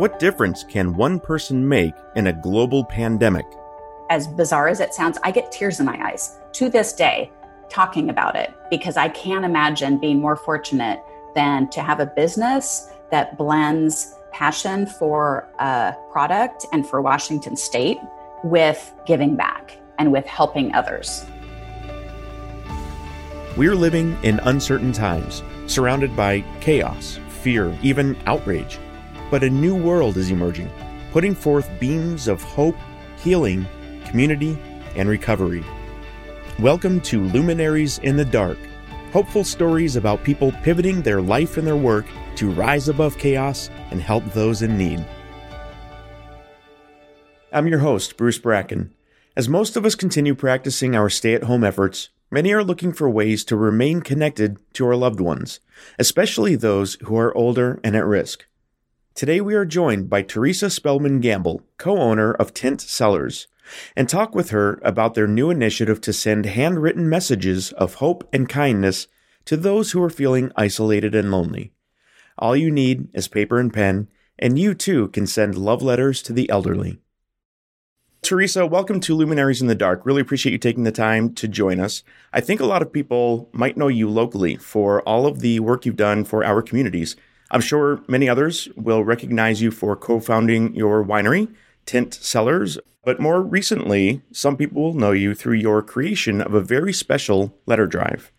What difference can one person make in a global pandemic? As bizarre as it sounds, I get tears in my eyes to this day talking about it because I can't imagine being more fortunate than to have a business that blends passion for a product and for Washington State with giving back and with helping others. We're living in uncertain times, surrounded by chaos, fear, even outrage. But a new world is emerging, putting forth beams of hope, healing, community, and recovery. Welcome to Luminaries in the Dark hopeful stories about people pivoting their life and their work to rise above chaos and help those in need. I'm your host, Bruce Bracken. As most of us continue practicing our stay at home efforts, many are looking for ways to remain connected to our loved ones, especially those who are older and at risk. Today we are joined by Teresa Spellman Gamble, co owner of Tinte Cellars, and talk with her about their new initiative to send handwritten messages of hope and kindness to those who are feeling isolated and lonely. All you need is paper and pen, and you too can send love letters to the elderly. Teresa, welcome to Luminaries in the Dark. Really appreciate you taking the time to join us. I think a lot of people might know you locally for all of the work you've done for our communities. I'm sure many others will recognize you for co founding your winery, Tinte Cellars, but more recently, some people will know you through your creation of a very special letter drive.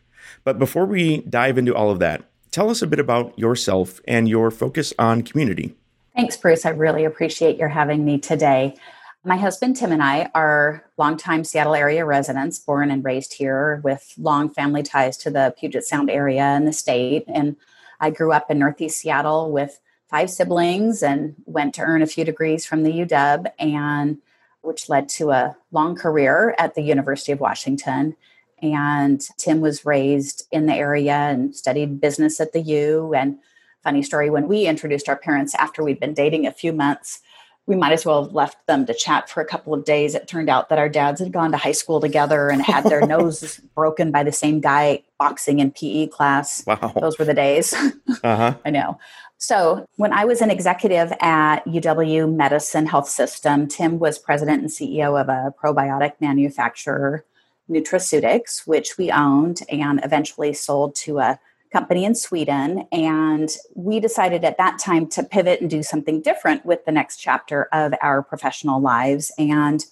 But before we dive into all of that, tell us a bit about yourself and your focus on community. Thanks, Bruce. I really appreciate your having me today. My husband Tim and I are longtime Seattle area residents, born and raised here with long family ties to the Puget Sound area and the state. And I grew up in Northeast Seattle with five siblings and went to earn a few degrees from the UW and which led to a long career at the University of Washington. And Tim was raised in the area and studied business at the U. And funny story, when we introduced our parents after we'd been dating a few months, we might as well have left them to chat for a couple of days. It turned out that our dads had gone to high school together and had their noses broken by the same guy boxing in PE class. Wow. Those were the days. Uh-huh. I know. So, when I was an executive at UW Medicine Health System, Tim was president and CEO of a probiotic manufacturer, Nutraceutix, which we owned and eventually sold to a company in Sweden. And we decided at that time to pivot and do something different with the next chapter of our professional lives. And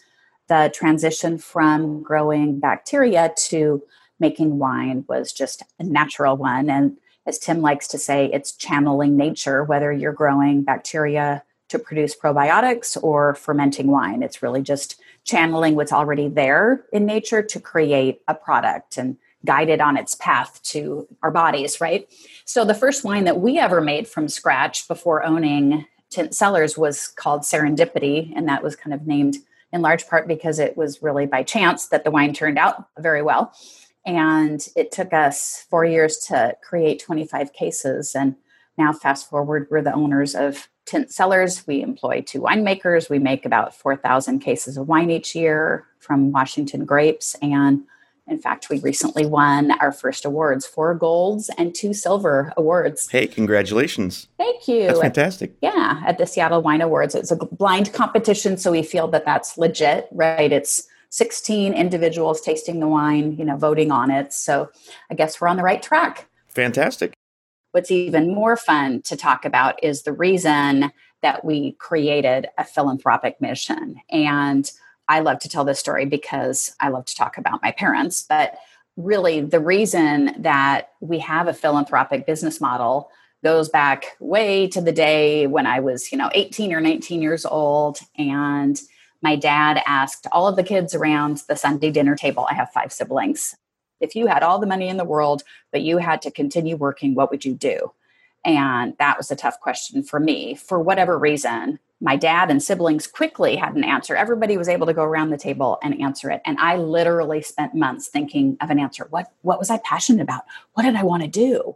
the transition from growing bacteria to making wine was just a natural one. And as Tim likes to say, it's channeling nature, whether you're growing bacteria to produce probiotics or fermenting wine. It's really just channeling what's already there in nature to create a product and guide it on its path to our bodies, right? So the first wine that we ever made from scratch before owning Tinte Cellars was called Serendipity, and that was kind of named in large part because it was really by chance that the wine turned out very well. And it took us four years to create 25 cases. And now, fast forward, we're the owners of Tinte Cellars. We employ two winemakers. We make about 4,000 cases of wine each year from Washington grapes. And in fact, we recently won our first awards four golds and two silver awards. Hey, congratulations. Thank you. That's fantastic. yeah, at the Seattle Wine Awards. It's a blind competition, so we feel that that's legit, right? It's 16 individuals tasting the wine, you know, voting on it. So I guess we're on the right track. Fantastic. What's even more fun to talk about is the reason that we created a philanthropic mission. And I love to tell this story because I love to talk about my parents, but really the reason that we have a philanthropic business model goes back way to the day when I was, you know, 18 or 19 years old and my dad asked all of the kids around the Sunday dinner table. I have five siblings. If you had all the money in the world, but you had to continue working, what would you do? And that was a tough question for me. For whatever reason, my dad and siblings quickly had an answer. Everybody was able to go around the table and answer it. And I literally spent months thinking of an answer. What, what was I passionate about? What did I want to do?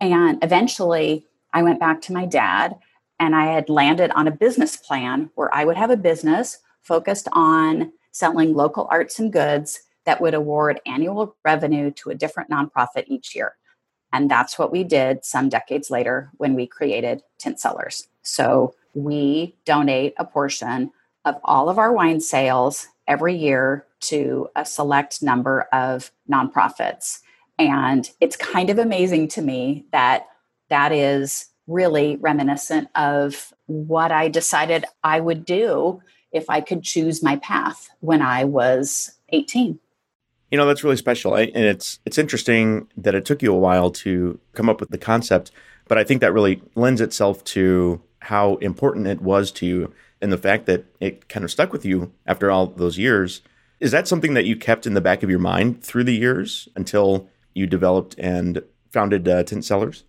And eventually I went back to my dad and I had landed on a business plan where I would have a business focused on selling local arts and goods that would award annual revenue to a different nonprofit each year. And that's what we did some decades later when we created Tinte Cellars. So we donate a portion of all of our wine sales every year to a select number of nonprofits. And it's kind of amazing to me that that is really reminiscent of what I decided I would do if I could choose my path when I was 18. You know, that's really special. And it's it's interesting that it took you a while to come up with the concept, but I think that really lends itself to how important it was to you and the fact that it kind of stuck with you after all those years. Is that something that you kept in the back of your mind through the years until you developed and founded uh, Tinte Cellars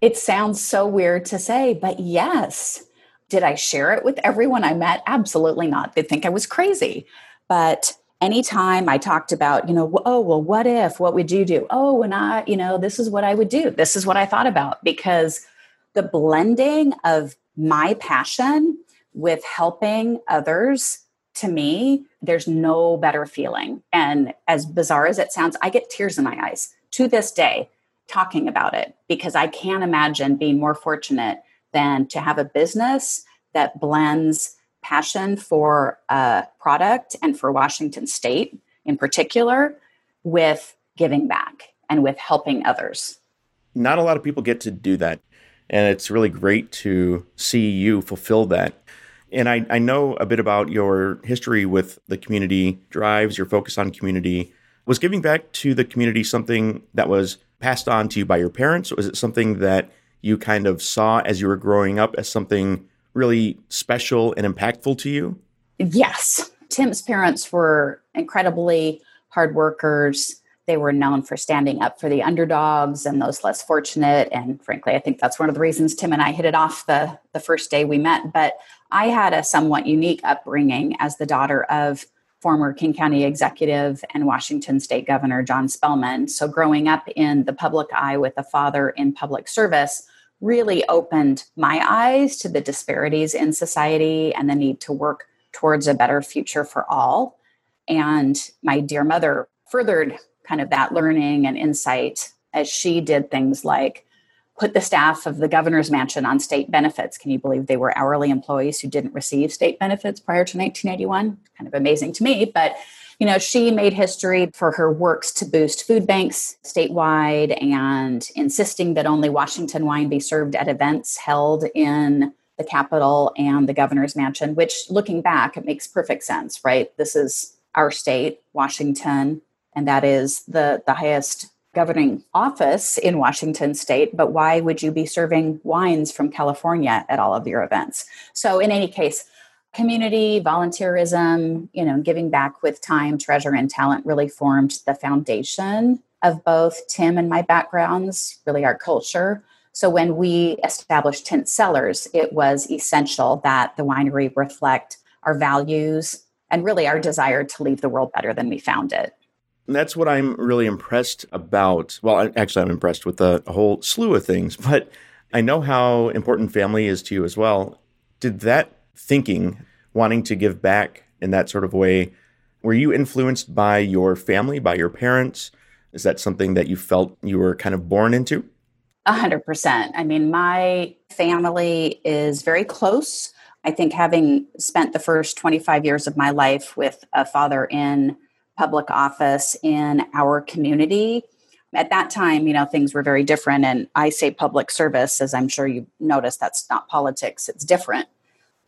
It sounds so weird to say, but yes. Did I share it with everyone I met? Absolutely not. They'd think I was crazy. But anytime I talked about, you know, oh, well, what if, what would you do? Oh, and I, you know, this is what I would do. This is what I thought about because the blending of my passion with helping others to me, there's no better feeling. And as bizarre as it sounds, I get tears in my eyes to this day talking about it because I can't imagine being more fortunate than to have a business that blends passion for a product and for Washington State in particular with giving back and with helping others. Not a lot of people get to do that. And it's really great to see you fulfill that. And I, I know a bit about your history with the community drives, your focus on community. Was giving back to the community something that was passed on to you by your parents? Or was it something that you kind of saw as you were growing up as something really special and impactful to you? Yes. Tim's parents were incredibly hard workers. They were known for standing up for the underdogs and those less fortunate. And frankly, I think that's one of the reasons Tim and I hit it off the, the first day we met. But I had a somewhat unique upbringing as the daughter of former King County executive and Washington State Governor John Spellman. So, growing up in the public eye with a father in public service really opened my eyes to the disparities in society and the need to work towards a better future for all. And my dear mother furthered kind of that learning and insight as she did things like put the staff of the governor's mansion on state benefits. Can you believe they were hourly employees who didn't receive state benefits prior to 1981? Kind of amazing to me, but you know, she made history for her works to boost food banks statewide and insisting that only Washington wine be served at events held in the Capitol and the governor's mansion, which looking back, it makes perfect sense, right? This is our state, Washington, and that is the, the highest governing office in Washington state, but why would you be serving wines from California at all of your events? So, in any case, community, volunteerism, you know, giving back with time, treasure, and talent really formed the foundation of both Tim and my backgrounds, really our culture. So, when we established Tinte Cellars, it was essential that the winery reflect our values and really our desire to leave the world better than we found it. And that's what I'm really impressed about. Well, actually, I'm impressed with a whole slew of things, but I know how important family is to you as well. Did that thinking, wanting to give back in that sort of way, were you influenced by your family, by your parents? Is that something that you felt you were kind of born into? A hundred percent. I mean, my family is very close. I think having spent the first 25 years of my life with a father in public office in our community. At that time, you know, things were very different. And I say public service, as I'm sure you've noticed, that's not politics, it's different.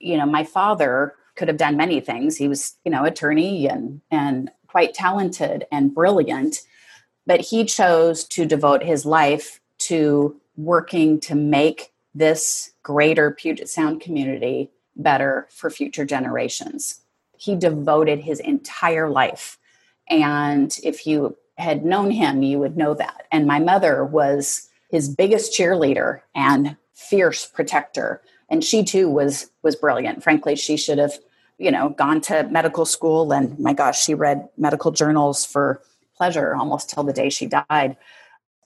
You know, my father could have done many things. He was, you know, attorney and and quite talented and brilliant, but he chose to devote his life to working to make this greater Puget Sound community better for future generations. He devoted his entire life and if you had known him, you would know that. And my mother was his biggest cheerleader and fierce protector. And she too was was brilliant. Frankly, she should have, you know, gone to medical school and my gosh, she read medical journals for pleasure almost till the day she died.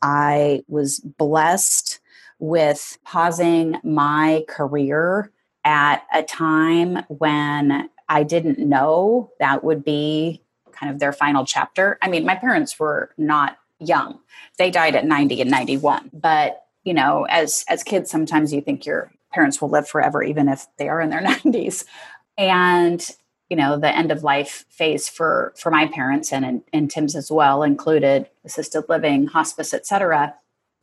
I was blessed with pausing my career at a time when I didn't know that would be kind of their final chapter. I mean, my parents were not young. They died at 90 and 91. But, you know, as as kids sometimes you think you're parents will live forever, even if they are in their 90s. And you know the end of life phase for for my parents and and tim's as well included assisted living hospice etc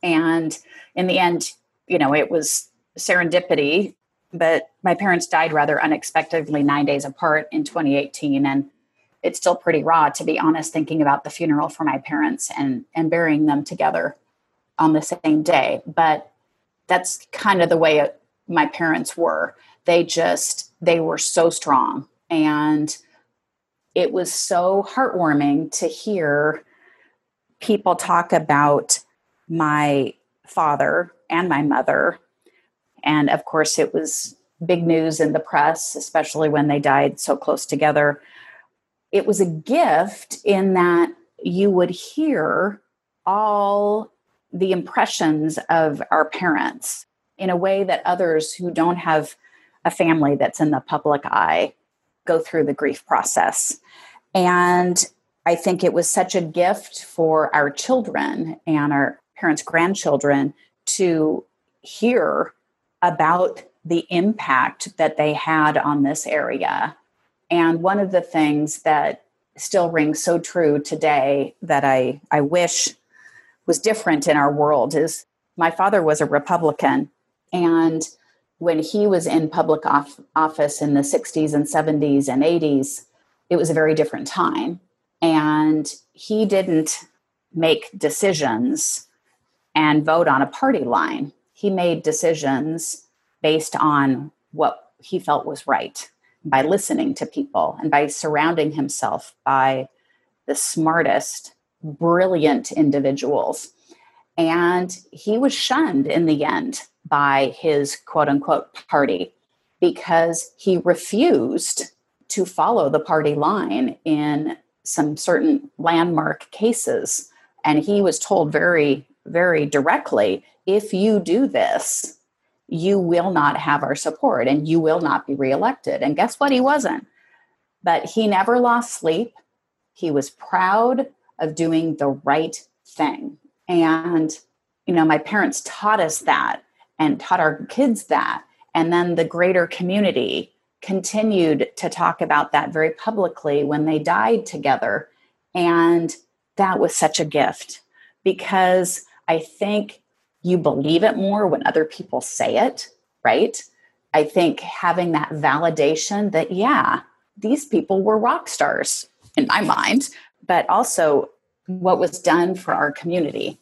and in the end you know it was serendipity but my parents died rather unexpectedly nine days apart in 2018 and it's still pretty raw to be honest thinking about the funeral for my parents and and burying them together on the same day but that's kind of the way it, my parents were they just they were so strong and it was so heartwarming to hear people talk about my father and my mother. And of course, it was big news in the press, especially when they died so close together. It was a gift in that you would hear all the impressions of our parents in a way that others who don't have a family that's in the public eye go through the grief process. And I think it was such a gift for our children and our parents' grandchildren to hear about the impact that they had on this area. And one of the things that still rings so true today that I, I wish was different in our world is my father was a Republican. And when he was in public off- office in the 60s and 70s and 80s, it was a very different time. And he didn't make decisions and vote on a party line. He made decisions based on what he felt was right by listening to people and by surrounding himself by the smartest, brilliant individuals. And he was shunned in the end by his quote unquote party because he refused to follow the party line in some certain landmark cases. And he was told very, very directly if you do this, you will not have our support and you will not be reelected. And guess what? He wasn't. But he never lost sleep. He was proud of doing the right thing. And, you know, my parents taught us that and taught our kids that. And then the greater community continued to talk about that very publicly when they died together. And that was such a gift because I think you believe it more when other people say it, right? I think having that validation that, yeah, these people were rock stars in my mind, but also what was done for our community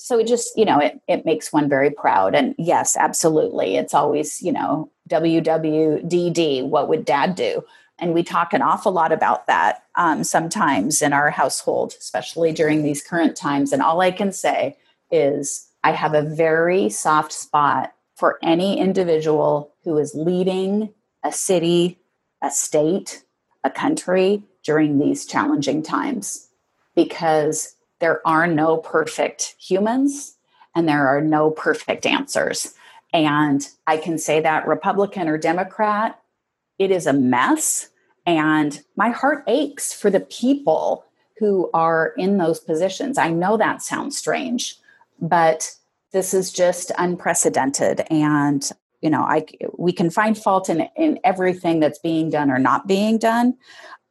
so it just you know it, it makes one very proud. And yes absolutely. It's always you know wwdd what would dad do? And we talk an awful lot about that um, sometimes in our household especially during these current times. And all i can say is i have a very soft spot for any individual who is leading a city a state a country during these challenging times. Because there are no perfect humans and there are no perfect answers. And I can say that Republican or Democrat, it is a mess. And my heart aches for the people who are in those positions. I know that sounds strange, but this is just unprecedented. And, you know, I, we can find fault in, in everything that's being done or not being done.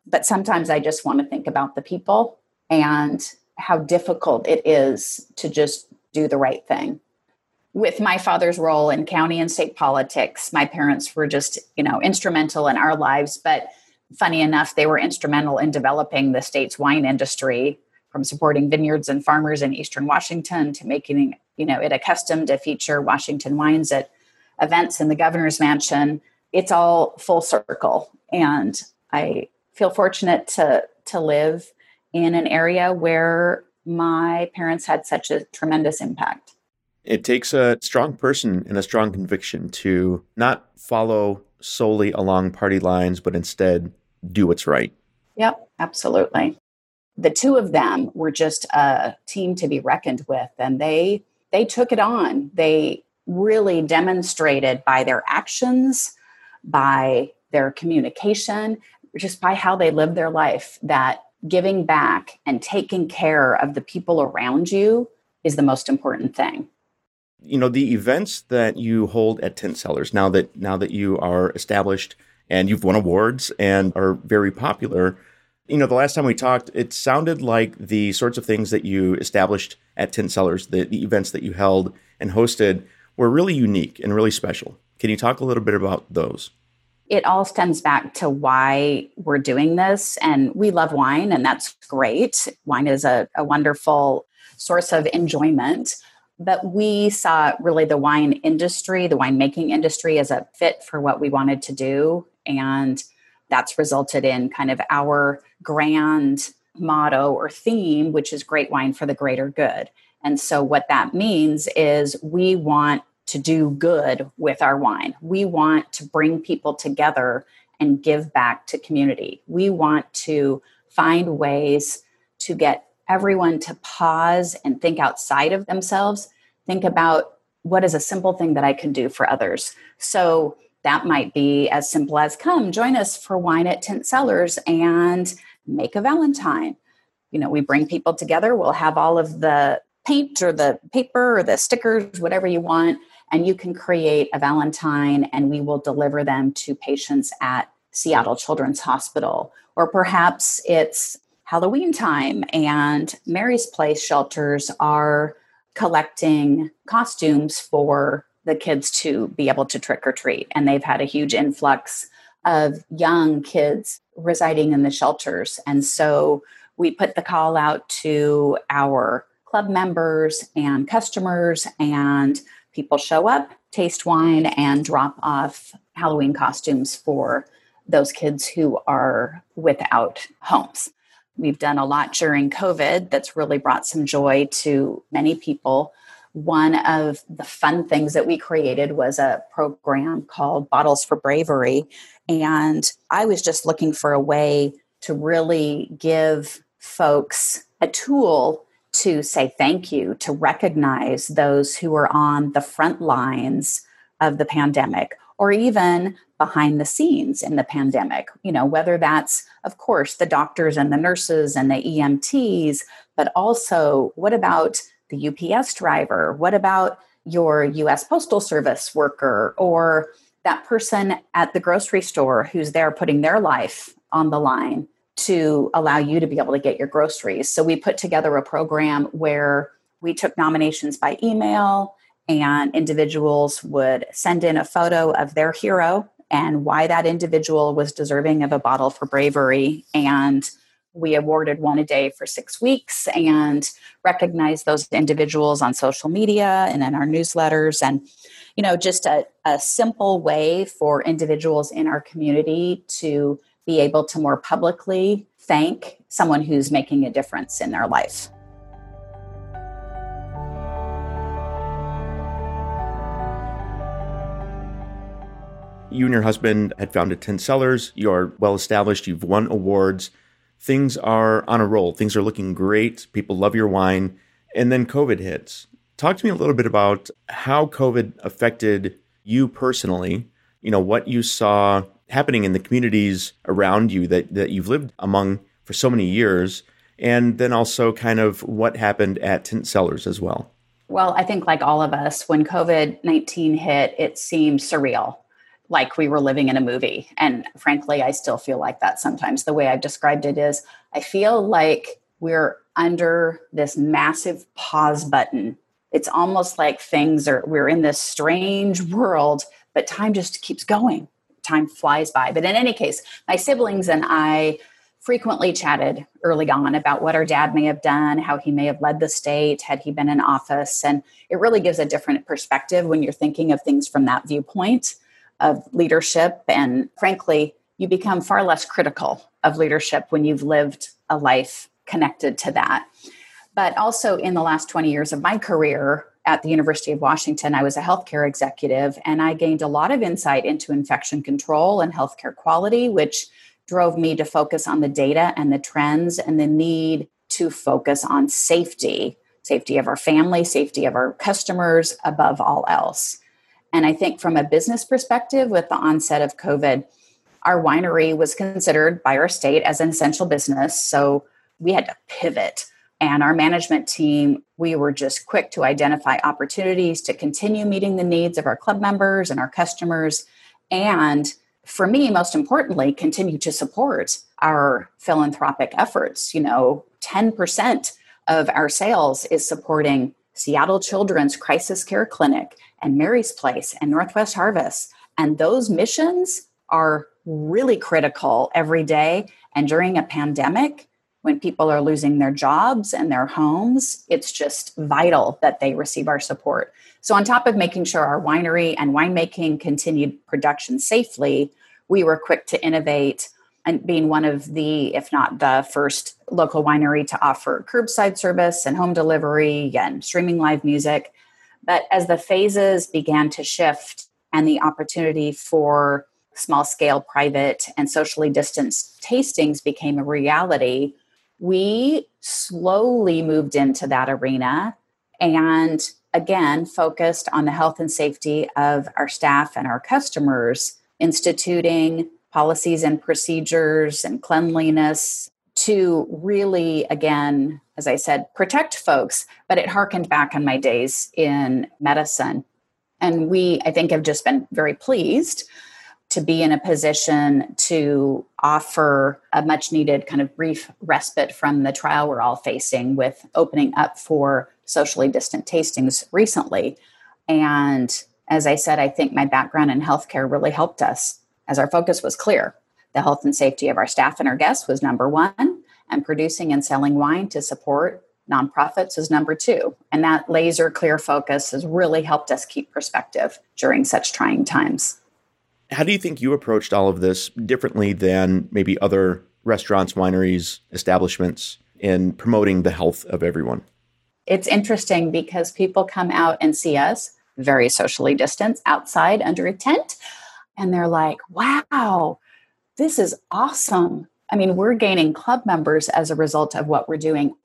But sometimes I just want to think about the people and how difficult it is to just do the right thing. With my father's role in county and state politics, my parents were just, you know, instrumental in our lives, but funny enough, they were instrumental in developing the state's wine industry from supporting vineyards and farmers in eastern Washington to making, you know, it accustomed to feature Washington wines at events in the governor's mansion. It's all full circle and I feel fortunate to to live in an area where my parents had such a tremendous impact. It takes a strong person and a strong conviction to not follow solely along party lines, but instead do what's right. Yep, absolutely. The two of them were just a team to be reckoned with, and they they took it on. They really demonstrated by their actions, by their communication, just by how they lived their life that giving back and taking care of the people around you is the most important thing. You know, the events that you hold at Tinte Cellars now that now that you are established and you've won awards and are very popular. You know, the last time we talked, it sounded like the sorts of things that you established at Tinte Cellars the, the events that you held and hosted, were really unique and really special. Can you talk a little bit about those? It all stems back to why we're doing this. And we love wine, and that's great. Wine is a, a wonderful source of enjoyment. But we saw really the wine industry, the winemaking industry, as a fit for what we wanted to do. And that's resulted in kind of our grand motto or theme, which is great wine for the greater good. And so, what that means is we want to do good with our wine. We want to bring people together and give back to community. We want to find ways to get everyone to pause and think outside of themselves. Think about what is a simple thing that I can do for others. So, that might be as simple as come join us for wine at Tinte Cellars and make a Valentine. You know, we bring people together. We'll have all of the paint or the paper or the stickers, whatever you want, and you can create a Valentine and we will deliver them to patients at Seattle Children's Hospital. Or perhaps it's Halloween time and Mary's Place shelters are collecting costumes for the kids to be able to trick or treat. And they've had a huge influx of young kids residing in the shelters. And so we put the call out to our club members and customers, and people show up, taste wine, and drop off Halloween costumes for those kids who are without homes. We've done a lot during COVID that's really brought some joy to many people one of the fun things that we created was a program called Bottles for Bravery. And I was just looking for a way to really give folks a tool to say thank you, to recognize those who are on the front lines of the pandemic or even behind the scenes in the pandemic. You know, whether that's, of course, the doctors and the nurses and the EMTs, but also what about the UPS driver? What about your US Postal Service worker or that person at the grocery store who's there putting their life on the line to allow you to be able to get your groceries? So we put together a program where we took nominations by email and individuals would send in a photo of their hero and why that individual was deserving of a bottle for bravery and we awarded one a day for six weeks and recognized those individuals on social media and in our newsletters and you know just a, a simple way for individuals in our community to be able to more publicly thank someone who's making a difference in their life you and your husband had founded Tinte Cellars. You're well established. You've won awards things are on a roll. Things are looking great. People love your wine. And then COVID hits. Talk to me a little bit about how COVID affected you personally, you know, what you saw happening in the communities around you that, that you've lived among for so many years, and then also kind of what happened at Tinte Cellars as well. Well, I think like all of us, when COVID 19 hit, it seemed surreal like we were living in a movie. And frankly, I still feel like that sometimes. The way I've described it is I feel like we're under this massive pause button. It's almost like things are, we're in this strange world, but time just keeps going. Time flies by. But in any case, my siblings and I frequently chatted early on about what our dad may have done, how he may have led the state, had he been in office. And it really gives a different perspective when you're thinking of things from that viewpoint of leadership. And frankly, you become far less critical of leadership when you've lived a life connected to that. But also, in the last 20 years of my career at the University of Washington, I was a healthcare executive and I gained a lot of insight into infection control and healthcare quality, which drove me to focus on the data and the trends and the need to focus on safety safety of our family, safety of our customers above all else. And I think from a business perspective, with the onset of COVID, our winery was considered by our state as an essential business. So we had to pivot And our management team, we were just quick to identify opportunities to continue meeting the needs of our club members and our customers. And for me, most importantly, continue to support our philanthropic efforts. You know, 10% of our sales is supporting Seattle Children's Crisis Care Clinic and Mary's Place and Northwest Harvest. And those missions are really critical every day. And during a pandemic, when people are losing their jobs and their homes, it's just vital that they receive our support. So, on top of making sure our winery and winemaking continued production safely, we were quick to innovate and being one of the, if not the first local winery to offer curbside service and home delivery and streaming live music. But as the phases began to shift and the opportunity for small scale private and socially distanced tastings became a reality, we slowly moved into that arena and again focused on the health and safety of our staff and our customers, instituting policies and procedures and cleanliness to really, again, as I said, protect folks. But it harkened back on my days in medicine. And we, I think, have just been very pleased to be in a position to offer a much needed kind of brief respite from the trial we're all facing with opening up for socially distant tastings recently. And as I said, I think my background in healthcare really helped us as our focus was clear. The health and safety of our staff and our guests was number one, and producing and selling wine to support nonprofits is number two. And that laser clear focus has really helped us keep perspective during such trying times. How do you think you approached all of this differently than maybe other restaurants, wineries, establishments in promoting the health of everyone? It's interesting because people come out and see us very socially distanced outside under a tent, and they're like, wow, this is awesome. I mean, we're gaining club members as a result of what we're doing.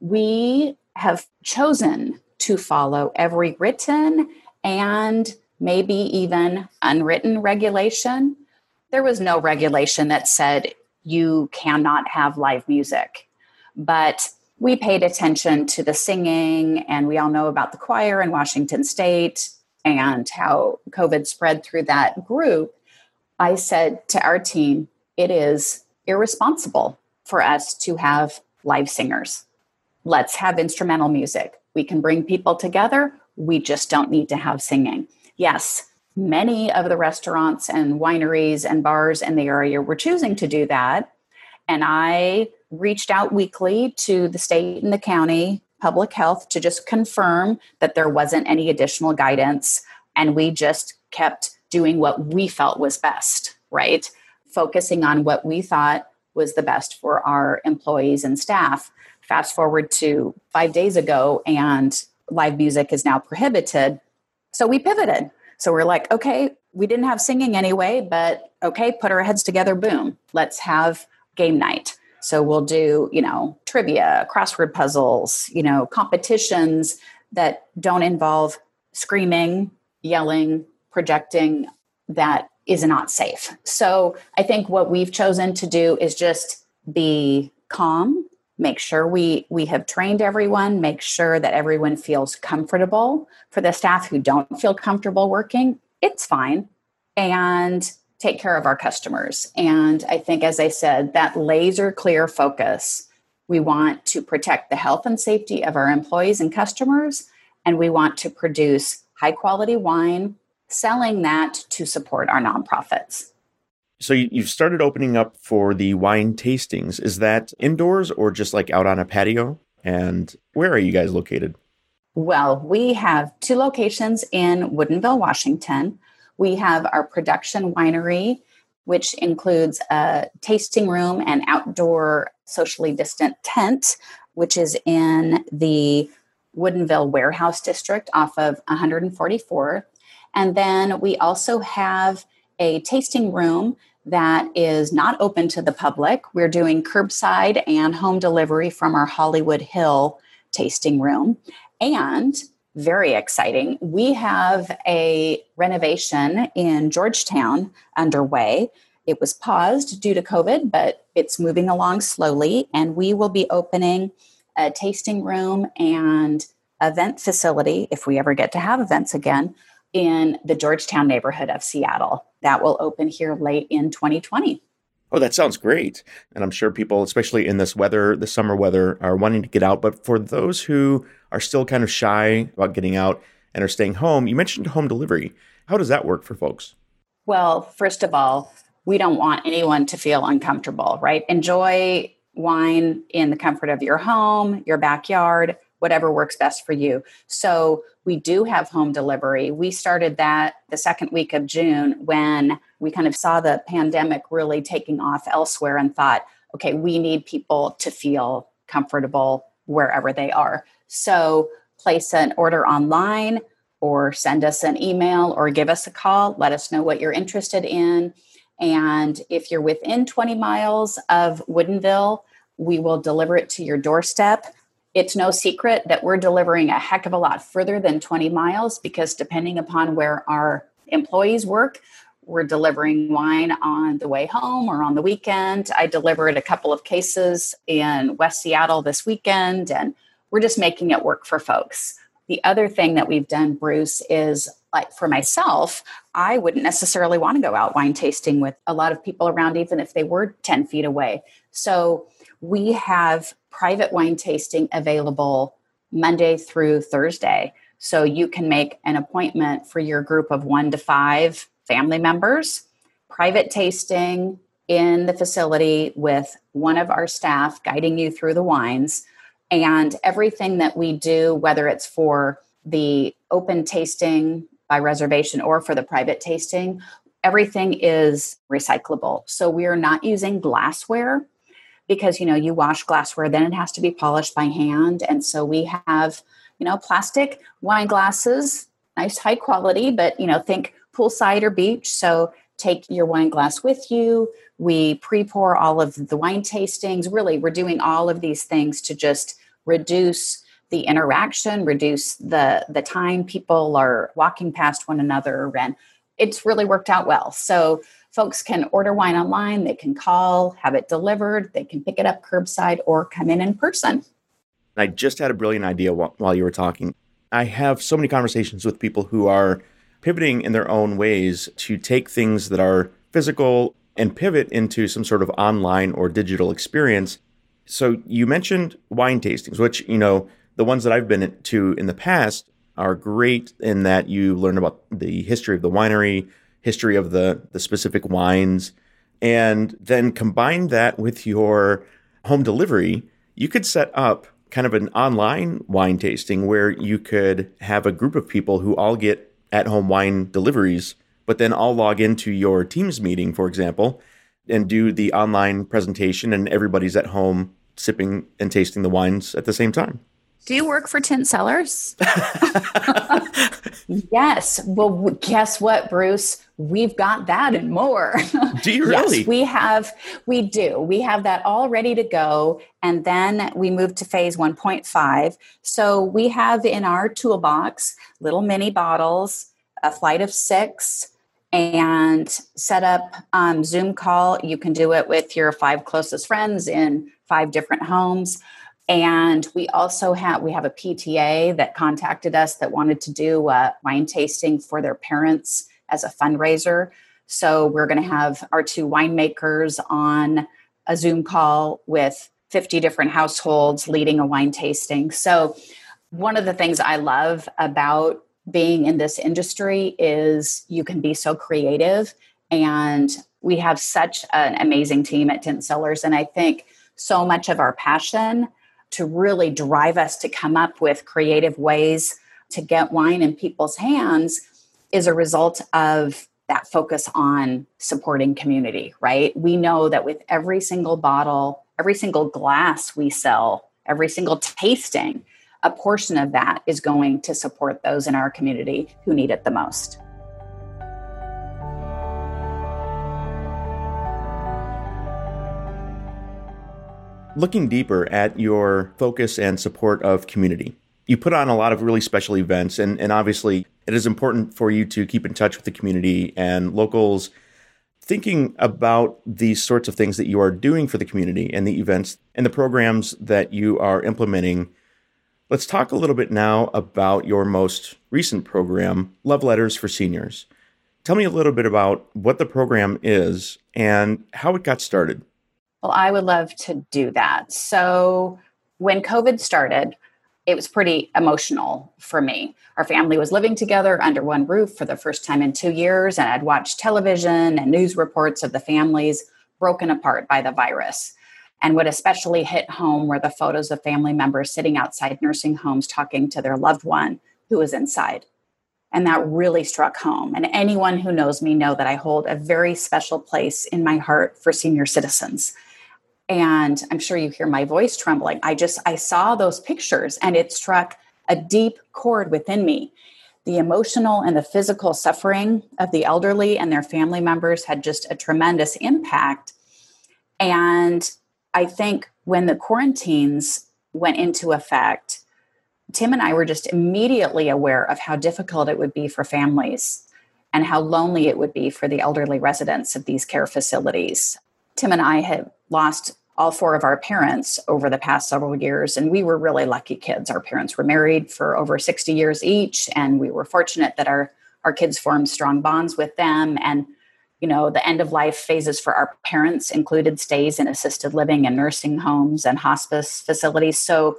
We have chosen to follow every written and maybe even unwritten regulation. There was no regulation that said you cannot have live music, but we paid attention to the singing, and we all know about the choir in Washington State and how COVID spread through that group. I said to our team, it is irresponsible for us to have live singers. Let's have instrumental music. We can bring people together. We just don't need to have singing yes, many of the restaurants and wineries and bars in the area were choosing to do that. And I reached out weekly to the state and the county public health to just confirm that there wasn't any additional guidance. And we just kept doing what we felt was best, right? Focusing on what we thought was the best for our employees and staff. Fast forward to five days ago, and live music is now prohibited so we pivoted. So we're like, okay, we didn't have singing anyway, but okay, put our heads together, boom, let's have game night. So we'll do, you know, trivia, crossword puzzles, you know, competitions that don't involve screaming, yelling, projecting that is not safe. So I think what we've chosen to do is just be calm make sure we we have trained everyone make sure that everyone feels comfortable. For the staff who don't feel comfortable working it's fine. And take care of our customers. And i think as i said that laser clear focus we want to protect the health and safety of our employees and customers. And we want to produce high quality wine selling that to support our nonprofits so you've started opening up for the wine tastings. Is that indoors or just like out on a patio? And where are you guys located? Well, we have two locations in Woodinville, Washington. We have our production winery, which includes a tasting room and outdoor socially distant tent, which is in the Woodinville Warehouse District off of 144. And then we also have a tasting room that is not open to the public. We're doing curbside and home delivery from our Hollywood Hill tasting room. And very exciting, we have a renovation in Georgetown underway. It was paused due to COVID, but it's moving along slowly. And we will be opening a tasting room and event facility, if we ever get to have events again, in the Georgetown neighborhood of Seattle. That will open here late in 2020. Oh, that sounds great. And I'm sure people, especially in this weather, the summer weather, are wanting to get out. But for those who are still kind of shy about getting out and are staying home, you mentioned home delivery. How does that work for folks? Well, first of all, we don't want anyone to feel uncomfortable, right? Enjoy wine in the comfort of your home, your backyard, whatever works best for you. So we do have home delivery. We started that the second week of June when we kind of saw the pandemic really taking off elsewhere and thought, okay, we need people to feel comfortable wherever they are. So place an order online or send us an email or give us a call. Let us know what you're interested in. And if you're within 20 miles of Woodinville, we will deliver it to your doorstep. It's no secret that we're delivering a heck of a lot further than 20 miles because depending upon where our employees work, we're delivering wine on the way home or on the weekend. I delivered a couple of cases in West Seattle this weekend, and we're just making it work for folks. The other thing that we've done, Bruce, is like for myself, I wouldn't necessarily want to go out wine tasting with a lot of people around, even if they were 10 feet away. So we have private wine tasting available Monday through Thursday. So you can make an appointment for your group of one to five family members, private tasting in the facility with one of our staff guiding you through the wines. And everything that we do, whether it's for the open tasting by reservation or for the private tasting, everything is recyclable. So we are not using glassware because you know you wash glassware then it has to be polished by hand. And so we have you know plastic wine glasses nice high quality but you know think poolside or beach. So take your wine glass with you. We pre-pour all of the wine tastings. Really we're doing all of these things to just reduce the interaction, reduce the the time people are walking past one another, and it's really worked out well. So folks can order wine online, they can call, have it delivered, they can pick it up curbside or come in in person. I just had a brilliant idea while you were talking. I have so many conversations with people who are pivoting in their own ways to take things that are physical and pivot into some sort of online or digital experience. So you mentioned wine tastings, which, you know, the ones that I've been to in the past are great in that you learn about the history of the winery, history of the, the specific wines, and then combine that with your home delivery. You could set up kind of an online wine tasting where you could have a group of people who all get at home wine deliveries, but then all log into your Teams meeting, for example, and do the online presentation, and everybody's at home sipping and tasting the wines at the same time. Do you work for Tinte Cellars? yes. Well, guess what, Bruce? We've got that and more. Do you really? yes, we have. We do. We have that all ready to go, and then we move to phase 1.5. So we have in our toolbox little mini bottles, a flight of six, and set up um, Zoom call. You can do it with your five closest friends in five different homes and we also have we have a PTA that contacted us that wanted to do a wine tasting for their parents as a fundraiser. So we're going to have our two winemakers on a Zoom call with 50 different households leading a wine tasting. So one of the things I love about being in this industry is you can be so creative and we have such an amazing team at Tinte Cellars and I think so much of our passion to really drive us to come up with creative ways to get wine in people's hands is a result of that focus on supporting community, right? We know that with every single bottle, every single glass we sell, every single tasting, a portion of that is going to support those in our community who need it the most. Looking deeper at your focus and support of community, you put on a lot of really special events, and, and obviously it is important for you to keep in touch with the community and locals. thinking about these sorts of things that you are doing for the community and the events and the programs that you are implementing, let's talk a little bit now about your most recent program, Love Letters for Seniors. Tell me a little bit about what the program is and how it got started. Well, I would love to do that. So, when COVID started, it was pretty emotional for me. Our family was living together under one roof for the first time in two years, and I'd watched television and news reports of the families broken apart by the virus. And what especially hit home were the photos of family members sitting outside nursing homes talking to their loved one who was inside. And that really struck home. And anyone who knows me know that I hold a very special place in my heart for senior citizens and i'm sure you hear my voice trembling. I just i saw those pictures and it struck a deep chord within me. The emotional and the physical suffering of the elderly and their family members had just a tremendous impact. And i think when the quarantines went into effect tim and i were just immediately aware of how difficult it would be for families and how lonely it would be for the elderly residents of these care facilities. Tim and I had lost all four of our parents over the past several years, and we were really lucky kids. Our parents were married for over 60 years each, and we were fortunate that our, our kids formed strong bonds with them. And, you know, the end of life phases for our parents included stays in assisted living and nursing homes and hospice facilities. So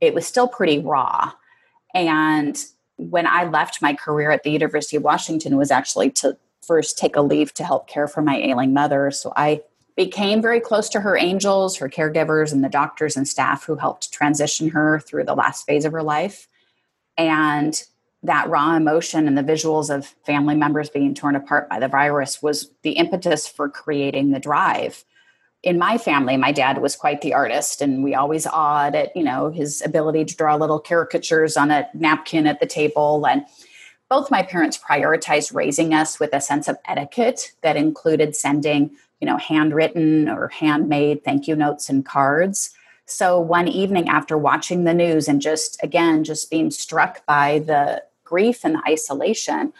it was still pretty raw. And when I left my career at the University of Washington was actually to first take a leave to help care for my ailing mother. So I became very close to her angels, her caregivers, and the doctors and staff who helped transition her through the last phase of her life. And that raw emotion and the visuals of family members being torn apart by the virus was the impetus for creating the drive. In my family, my dad was quite the artist, and we always awed at you know his ability to draw little caricatures on a napkin at the table. And both my parents prioritized raising us with a sense of etiquette that included sending you know, handwritten or handmade thank you notes and cards. So one evening after watching the news and just again just being struck by the grief and the isolation,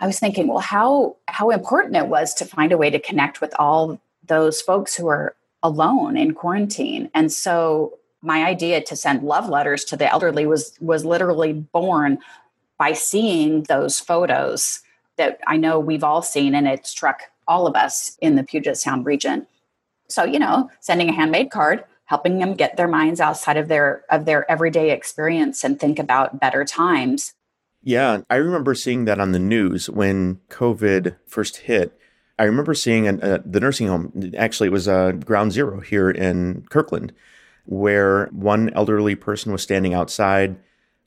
I was thinking, well, how how important it was to find a way to connect with all those folks who are alone in quarantine. And so my idea to send love letters to the elderly was was literally born by seeing those photos that I know we've all seen and it struck all of us in the Puget Sound region. So, you know, sending a handmade card, helping them get their minds outside of their of their everyday experience and think about better times. Yeah, I remember seeing that on the news when COVID first hit. I remember seeing an, uh, the nursing home. Actually, it was uh, Ground Zero here in Kirkland, where one elderly person was standing outside.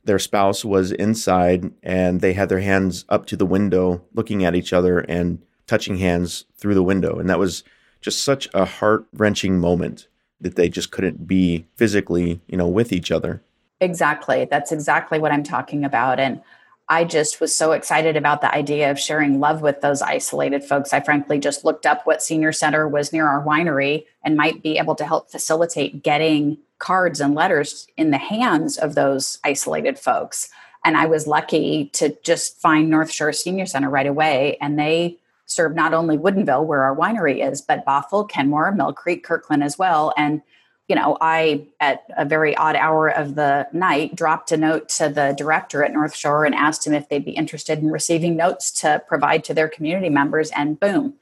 Their spouse was inside, and they had their hands up to the window, looking at each other and touching hands through the window. And that was just such a heart wrenching moment that they just couldn't be physically, you know, with each other. Exactly. That's exactly what I'm talking about. And I just was so excited about the idea of sharing love with those isolated folks. I frankly just looked up what senior center was near our winery and might be able to help facilitate getting cards and letters in the hands of those isolated folks. And I was lucky to just find North Shore Senior Center right away. And they serve not only Woodinville, where our winery is, but Bothell, Kenmore, Mill Creek, Kirkland as well. And, you know, I, at a very odd hour of the night, dropped a note to the director at North Shore and asked him if they'd be interested in receiving notes to provide to their community members. And boom,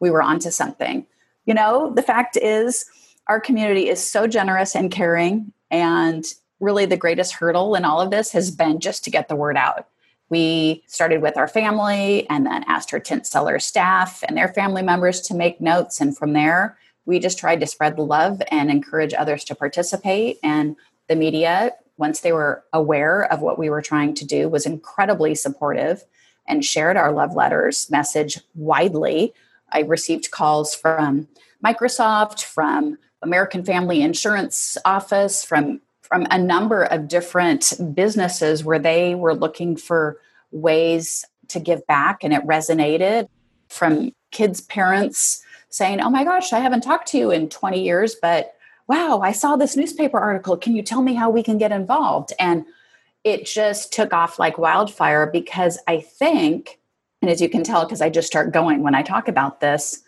we were onto something. You know, the fact is, our community is so generous and caring. And really, the greatest hurdle in all of this has been just to get the word out we started with our family and then asked our Tinte Cellar staff and their family members to make notes. And from there, we just tried to spread the love and encourage others to participate. And the media, once they were aware of what we were trying to do, was incredibly supportive and shared our love letters message widely. I received calls from Microsoft, from American Family Insurance Office, from from a number of different businesses where they were looking for ways to give back and it resonated from kids parents saying oh my gosh i haven't talked to you in 20 years but wow i saw this newspaper article. Can you tell me how we can get involved? And it just took off like wildfire because i think and as you can tell because i just start going when i talk about this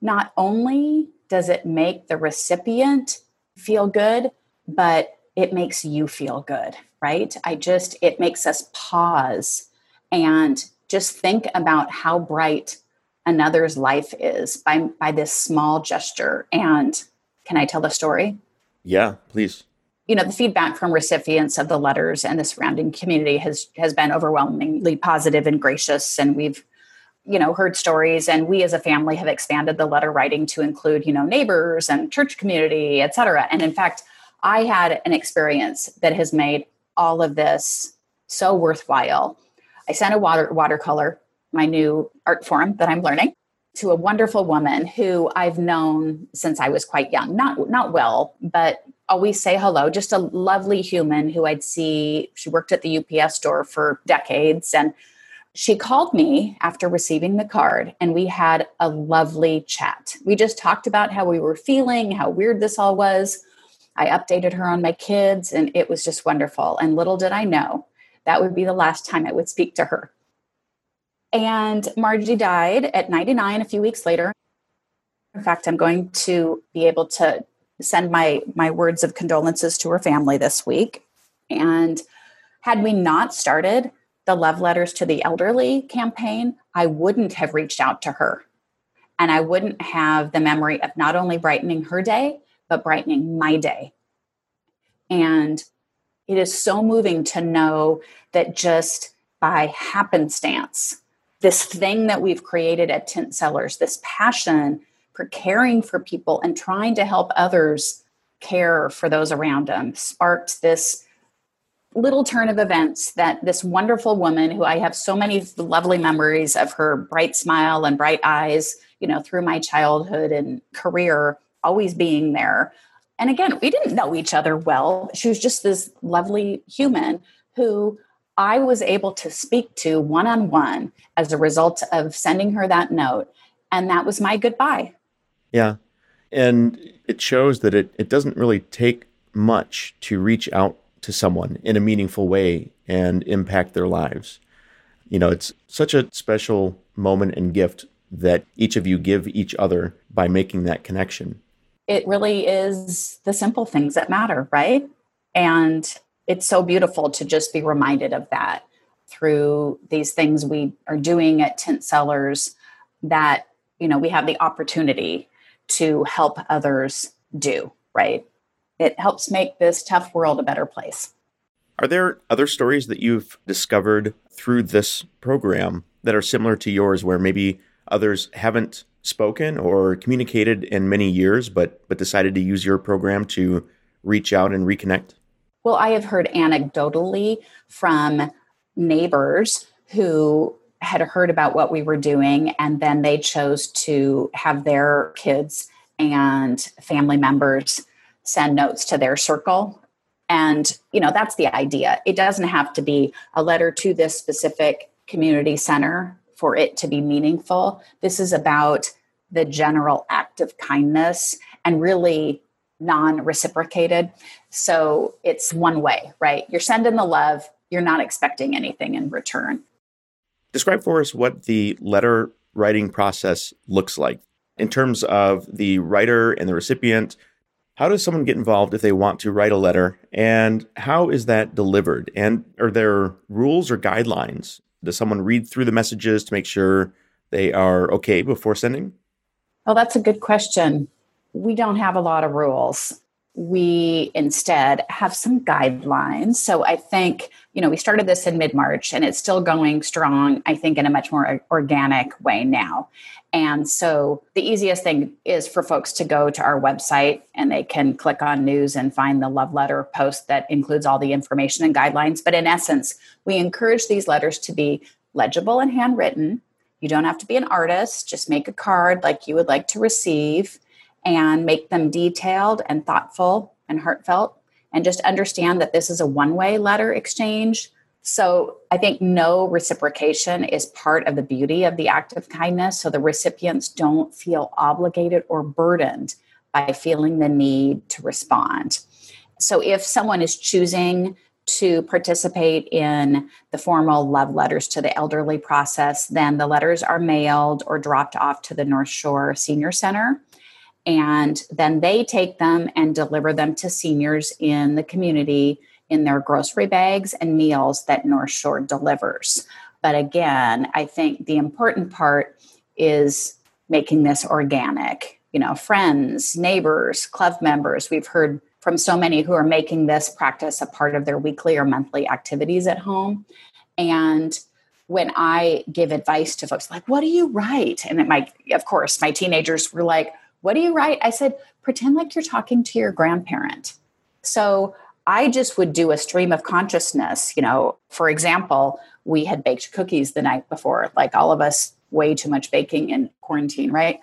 not only does it make the recipient feel good, but it makes you feel good, right? I just, it makes us pause and just think about how bright another's life is by, by this small gesture. And can I tell the story? Yeah, please. You know, the feedback from recipients of the letters and the surrounding community has has been overwhelmingly positive and gracious. And we've you know heard stories and we as a family have expanded the letter writing to include you know neighbors and church community et cetera and in fact i had an experience that has made all of this so worthwhile i sent a water watercolor my new art form that i'm learning to a wonderful woman who i've known since i was quite young not not well but always say hello just a lovely human who i'd see she worked at the ups store for decades and she called me after receiving the card and we had a lovely chat. We just talked about how we were feeling, how weird this all was. I updated her on my kids and it was just wonderful. And little did I know that would be the last time I would speak to her. And Margie died at 99 a few weeks later. In fact, I'm going to be able to send my my words of condolences to her family this week. And had we not started the Love Letters to the Elderly campaign, I wouldn't have reached out to her. And I wouldn't have the memory of not only brightening her day, but brightening my day. And it is so moving to know that just by happenstance, this thing that we've created at Tinte Cellars, this passion for caring for people and trying to help others care for those around them, sparked this little turn of events that this wonderful woman who I have so many lovely memories of her bright smile and bright eyes, you know, through my childhood and career, always being there. And again, we didn't know each other well. She was just this lovely human who I was able to speak to one on one as a result of sending her that note. And that was my goodbye. Yeah. And it shows that it, it doesn't really take much to reach out to someone in a meaningful way and impact their lives. You know, it's such a special moment and gift that each of you give each other by making that connection. It really is the simple things that matter, right? And it's so beautiful to just be reminded of that through these things we are doing at Tinte Cellars that, you know, we have the opportunity to help others do, right? it helps make this tough world a better place. Are there other stories that you've discovered through this program that are similar to yours where maybe others haven't spoken or communicated in many years but but decided to use your program to reach out and reconnect? Well, I have heard anecdotally from neighbors who had heard about what we were doing and then they chose to have their kids and family members send notes to their circle and you know that's the idea it doesn't have to be a letter to this specific community center for it to be meaningful this is about the general act of kindness and really non-reciprocated so it's one way right you're sending the love you're not expecting anything in return describe for us what the letter writing process looks like in terms of the writer and the recipient how does someone get involved if they want to write a letter? And how is that delivered? And are there rules or guidelines? Does someone read through the messages to make sure they are okay before sending? Well, that's a good question. We don't have a lot of rules. We instead have some guidelines. So I think, you know, we started this in mid March and it's still going strong, I think, in a much more organic way now. And so the easiest thing is for folks to go to our website and they can click on news and find the love letter post that includes all the information and guidelines. But in essence, we encourage these letters to be legible and handwritten. You don't have to be an artist, just make a card like you would like to receive and make them detailed and thoughtful and heartfelt. And just understand that this is a one way letter exchange so I think no reciprocation is part of the beauty of the act of kindness. So the recipients don't feel obligated or burdened by feeling the need to respond. So if someone is choosing to participate in the formal love letters to the elderly process, then the letters are mailed or dropped off to the North Shore Senior Center. And then they take them and deliver them to seniors in the community in their grocery bags and meals that North Shore delivers. But again, I think the important part is making this organic. You know, friends, neighbors, club members. We've heard from so many who are making this practice a part of their weekly or monthly activities at home. And when I give advice to folks, like, what do you write? And it might, of course, my teenagers were like, what do you write? I said, pretend like you're talking to your grandparent. So I just would do a stream of consciousness. You know, for example, we had baked cookies the night before, like all of us, way too much baking in quarantine, right?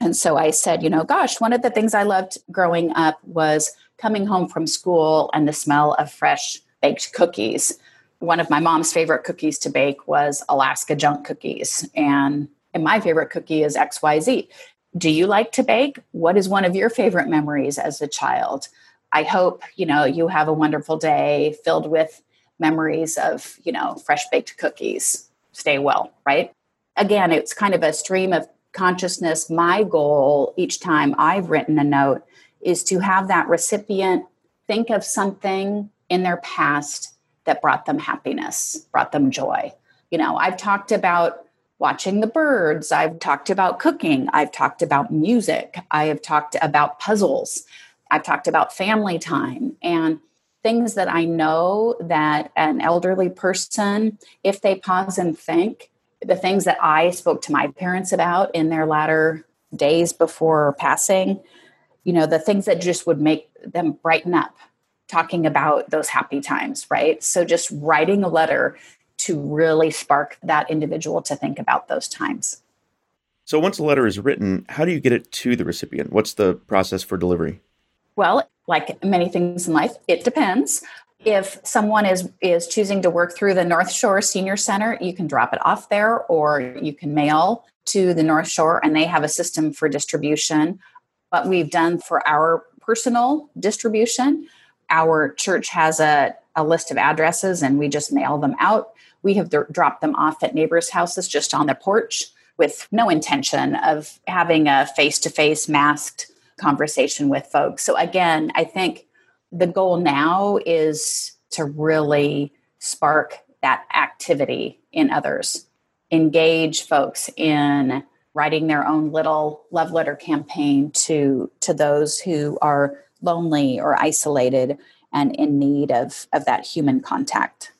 And so I said, you know, gosh, one of the things I loved growing up was coming home from school and the smell of fresh baked cookies. One of my mom's favorite cookies to bake was Alaska junk cookies. And, and my favorite cookie is XYZ. Do you like to bake? What is one of your favorite memories as a child? I hope, you know, you have a wonderful day filled with memories of, you know, fresh baked cookies. Stay well, right? Again, it's kind of a stream of consciousness. My goal each time I've written a note is to have that recipient think of something in their past that brought them happiness, brought them joy. You know, I've talked about watching the birds, I've talked about cooking, I've talked about music, I have talked about puzzles. I've talked about family time and things that I know that an elderly person, if they pause and think, the things that I spoke to my parents about in their latter days before passing, you know, the things that just would make them brighten up, talking about those happy times, right? So just writing a letter to really spark that individual to think about those times. So once a letter is written, how do you get it to the recipient? What's the process for delivery? Well, like many things in life, it depends. If someone is is choosing to work through the North Shore Senior Center, you can drop it off there or you can mail to the North Shore and they have a system for distribution. What we've done for our personal distribution, our church has a, a list of addresses and we just mail them out. We have dropped them off at neighbors' houses just on the porch with no intention of having a face to face masked conversation with folks. So again, I think the goal now is to really spark that activity in others, engage folks in writing their own little love letter campaign to to those who are lonely or isolated and in need of of that human contact.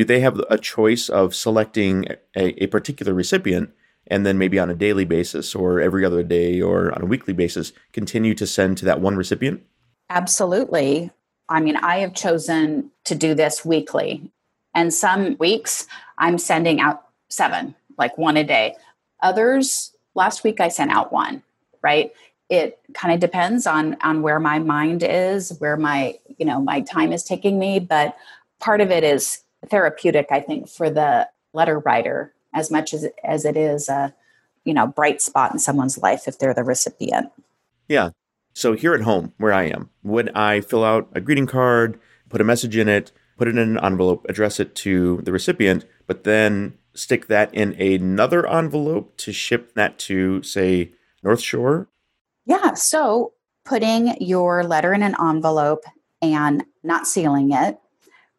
Do they have a choice of selecting a, a particular recipient and then maybe on a daily basis or every other day or on a weekly basis continue to send to that one recipient? Absolutely. I mean, I have chosen to do this weekly. And some weeks I'm sending out seven, like one a day. Others, last week I sent out one, right? It kind of depends on on where my mind is, where my, you know, my time is taking me, but part of it is therapeutic, I think, for the letter writer as much as as it is a you know bright spot in someone's life if they're the recipient. Yeah. So here at home, where I am, would I fill out a greeting card, put a message in it, put it in an envelope, address it to the recipient, but then stick that in another envelope to ship that to, say, North Shore? Yeah. So putting your letter in an envelope and not sealing it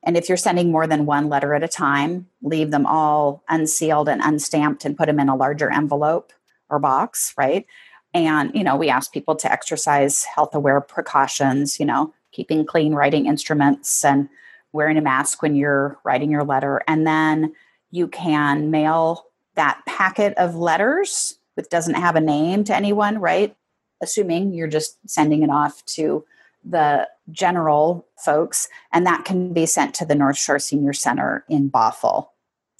and if you're sending more than one letter at a time, leave them all unsealed and unstamped and put them in a larger envelope or box, right? And, you know, we ask people to exercise health aware precautions, you know, keeping clean writing instruments and wearing a mask when you're writing your letter. And then you can mail that packet of letters that doesn't have a name to anyone, right? Assuming you're just sending it off to the general folks, and that can be sent to the North Shore Senior Center in Bothell.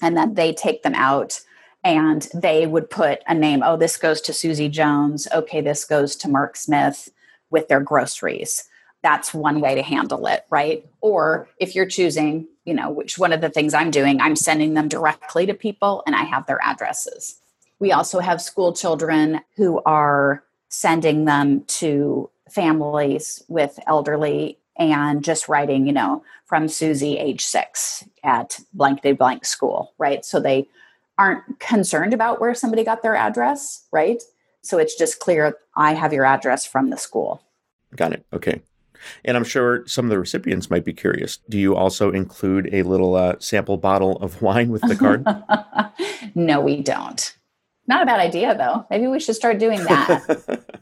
And then they take them out and they would put a name. Oh, this goes to Susie Jones. Okay, this goes to Mark Smith with their groceries. That's one way to handle it, right? Or if you're choosing, you know, which one of the things I'm doing, I'm sending them directly to people and I have their addresses. We also have school children who are sending them to families with elderly and just writing, you know, from Susie, age six at blank day blank school, right? So they aren't concerned about where somebody got their address, right? So it's just clear I have your address from the school. Got it. Okay. And I'm sure some of the recipients might be curious. Do you also include a little uh, sample bottle of wine with the card? no, we don't. Not a bad idea, though. Maybe we should start doing that.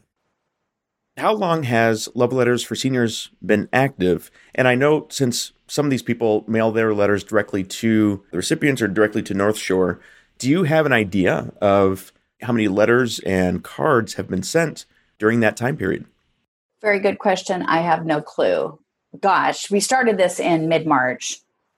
How long has Love Letters for Seniors been active? And I know since some of these people mail their letters directly to the recipients or directly to North Shore, do you have an idea of how many letters and cards have been sent during that time period? Very good question. I have no clue. Gosh, we started this in mid March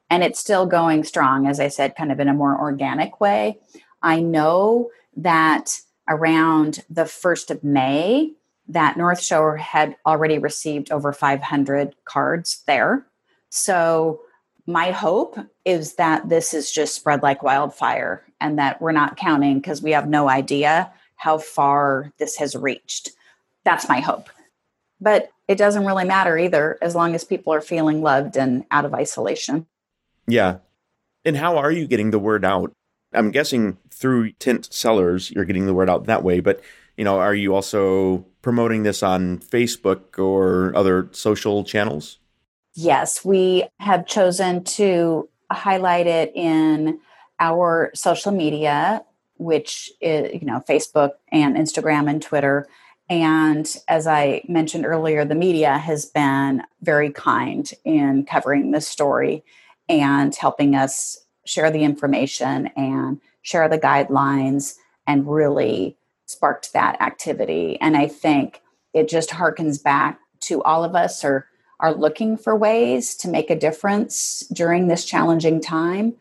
and it's still going strong, as I said, kind of in a more organic way. I know that around the 1st of May, that North Shore had already received over 500 cards there. So my hope is that this is just spread like wildfire and that we're not counting because we have no idea how far this has reached. That's my hope. But it doesn't really matter either as long as people are feeling loved and out of isolation. Yeah. And how are you getting the word out? I'm guessing through Tinte Cellars, you're getting the word out that way. But, you know, are you also promoting this on Facebook or other social channels? Yes, we have chosen to highlight it in our social media, which is, you know, Facebook and Instagram and Twitter. And as I mentioned earlier, the media has been very kind in covering this story and helping us share the information and share the guidelines and really sparked that activity. And I think it just harkens back to all of us are are looking for ways to make a difference during this challenging time.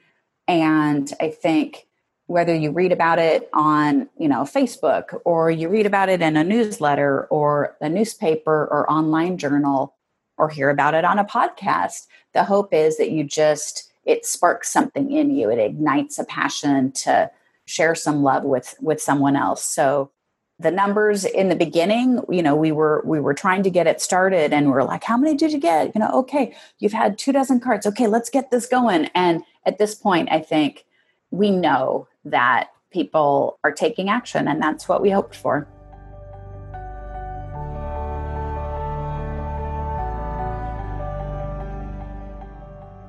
And I think whether you read about it on you know facebook or you read about it in a newsletter or a newspaper or online journal or hear about it on a podcast the hope is that you just it sparks something in you it ignites a passion to share some love with with someone else. So the numbers in the beginning you know we were we were trying to get it started and we are like how many did you get? You know okay you've had two dozen cards. Okay let's get this going. And at this point i think we know that people are taking action and that's what we hoped for.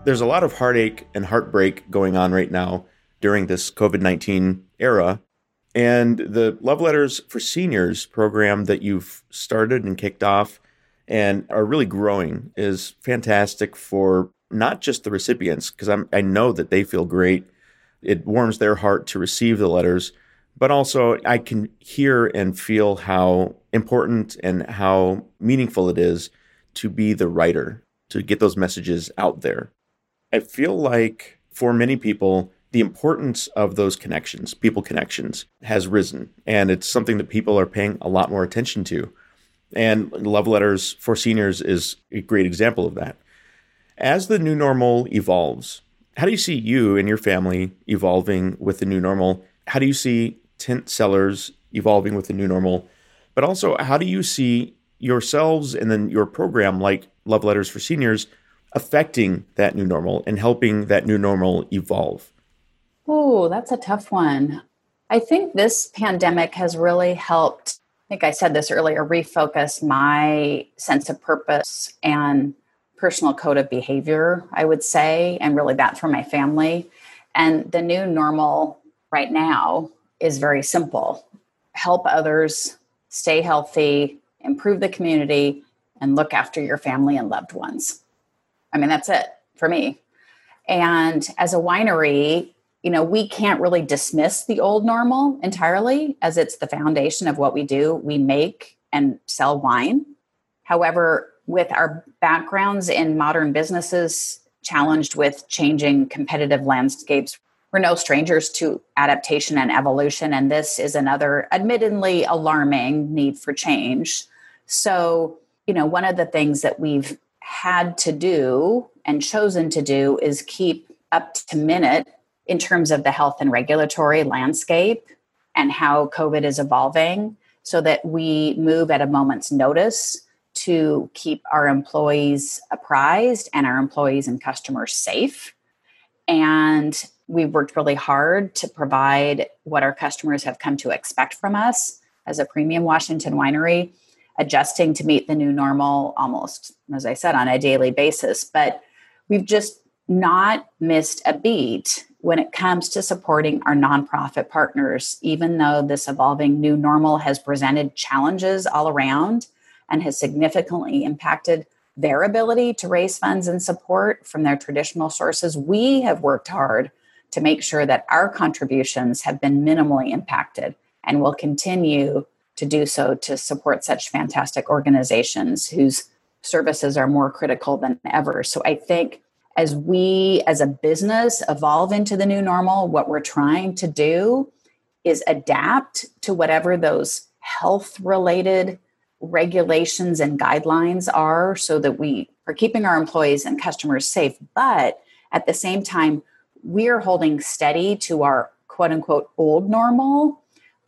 There's a lot of heartache and heartbreak going on right now during this COVID 19 era. And the Love Letters for Seniors program that you've started and kicked off and are really growing is fantastic for not just the recipients, because I know that they feel great. It warms their heart to receive the letters, but also I can hear and feel how important and how meaningful it is to be the writer, to get those messages out there. I feel like for many people, the importance of those connections, people connections, has risen. And it's something that people are paying a lot more attention to. And Love Letters for Seniors is a great example of that. As the new normal evolves, how do you see you and your family evolving with the new normal? How do you see Tinte Cellars evolving with the new normal? But also, how do you see yourselves and then your program like Love Letters for Seniors affecting that new normal and helping that new normal evolve? Oh, that's a tough one. I think this pandemic has really helped. I think I said this earlier refocus my sense of purpose and personal code of behavior, I would say, and really that for my family. And the new normal right now is very simple help others, stay healthy, improve the community, and look after your family and loved ones. I mean, that's it for me. And as a winery, you know, we can't really dismiss the old normal entirely as it's the foundation of what we do. We make and sell wine. However, with our backgrounds in modern businesses challenged with changing competitive landscapes, we're no strangers to adaptation and evolution. And this is another admittedly alarming need for change. So, you know, one of the things that we've had to do and chosen to do is keep up to minute in terms of the health and regulatory landscape and how COVID is evolving so that we move at a moment's notice to keep our employees apprised and our employees and customers safe. And we worked really hard to provide what our customers have come to expect from us as a premium Washington winery, adjusting to meet the new normal almost, as I said, on a daily basis. But we've just not missed a beat when it comes to supporting our nonprofit partners, even though this evolving new normal has presented challenges all around and has significantly impacted their ability to raise funds and support from their traditional sources. We have worked hard to make sure that our contributions have been minimally impacted and will continue to do so to support such fantastic organizations whose services are more critical than ever. So I think as we as a business evolve into the new normal, what we're trying to do is adapt to whatever those health related regulations and guidelines are so that we are keeping our employees and customers safe. But at the same time, we're holding steady to our quote unquote old normal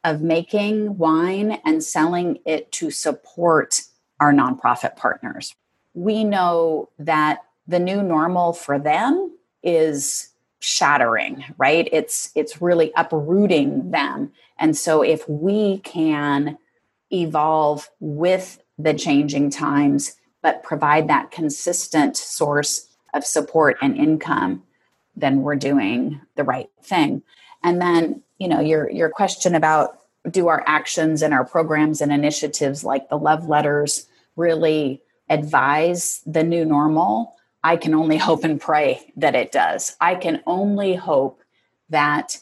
of making wine and selling it to support our nonprofit partners. We know that the new normal for them is shattering right? It's it's really uprooting them. And so if we can evolve with the changing times but provide that consistent source of support and income then we're doing the right thing. And then you know your your question about do our actions and our programs and initiatives like the love letters really advise the new normal I can only hope and pray that it does. I can only hope that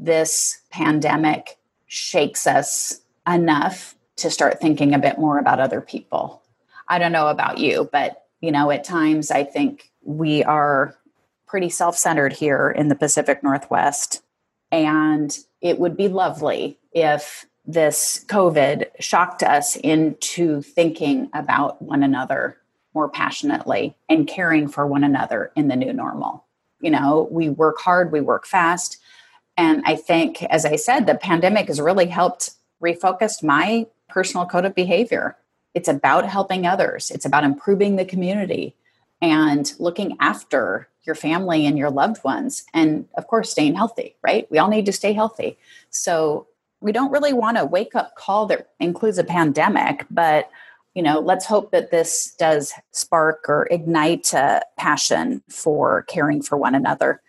this pandemic shakes us enough to start thinking a bit more about other people. I don't know about you, but you know, at times I think we are pretty self-centered here in the Pacific Northwest and it would be lovely if this COVID shocked us into thinking about one another more passionately and caring for one another in the new normal. You know, we work hard, we work fast. And I think, as I said, the pandemic has really helped refocus my personal code of behavior. It's about helping others, it's about improving the community and looking after your family and your loved ones. And of course, staying healthy, right? We all need to stay healthy. So we don't really want a wake up call that includes a pandemic, but you know, let's hope that this does spark or ignite a passion for caring for one another,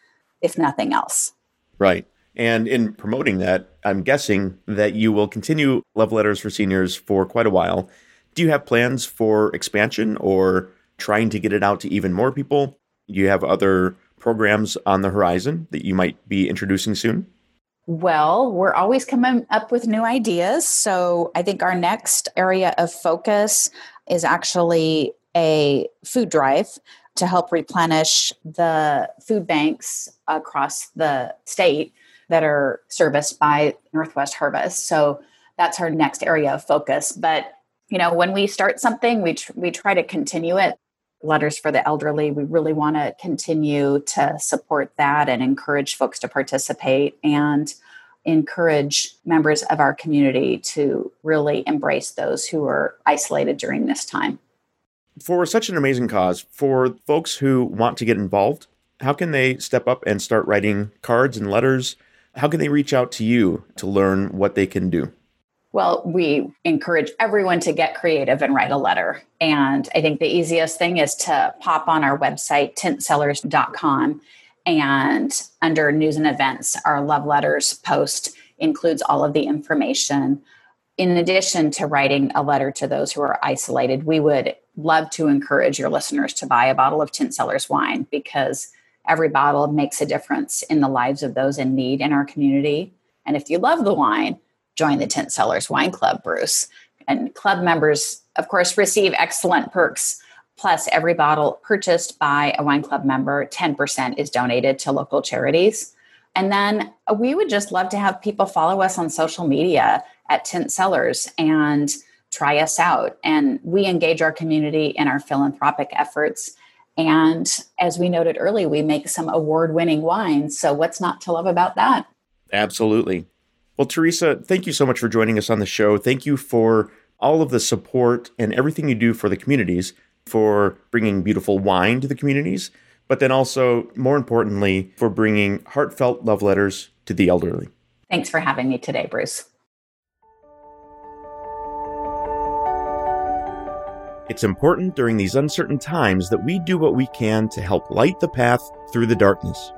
if nothing else. Right. And in promoting that, I'm guessing that you will continue Love Letters for Seniors for quite a while. Do you have plans for expansion or trying to get it out to even more people? Do you have other programs on the horizon that you might be introducing soon? Well, we're always coming up with new ideas. So I think our next area of focus is actually a food drive to help replenish the food banks across the state that are serviced by Northwest Harvest. So that's our next area of focus. But you know, when we start something, we tr- we try to continue it letters for the elderly. We really want to continue to support that and encourage folks to participate and encourage members of our community to really embrace those who are isolated during this time. For such an amazing cause, for folks who want to get involved, how can they step up and start writing cards and letters? How can they reach out to you to learn what they can do? Well, we encourage everyone to get creative and write a letter. And I think the easiest thing is to pop on our website, tintecellars.com, and under news and events, our love letters post includes all of the information. In addition to writing a letter to those who are isolated, we would love to encourage your listeners to buy a bottle of Tinte Cellars wine because every bottle makes a difference in the lives of those in need in our community. And if you love the wine, join the Tinte Cellars Wine Club, Bruce. And club members, of course, receive excellent perks. Plus, every bottle purchased by a wine club member, 10% is donated to local charities. And then we would just love to have people follow us on social media at Tinte Cellars and try us out. And we engage our community in our philanthropic efforts. And as we noted early, we make some award winning wines. So, what's not to love about that? Absolutely. Well, Teresa, thank you so much for joining us on the show. Thank you for all of the support and everything you do for the communities, for bringing beautiful wine to the communities, but then also, more importantly, for bringing heartfelt love letters to the elderly. Thanks for having me today, Bruce. It's important during these uncertain times that we do what we can to help light the path through the darkness.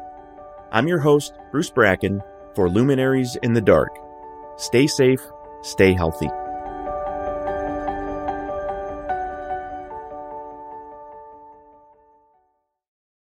I'm your host, Bruce Bracken, for Luminaries in the Dark. Stay safe, stay healthy.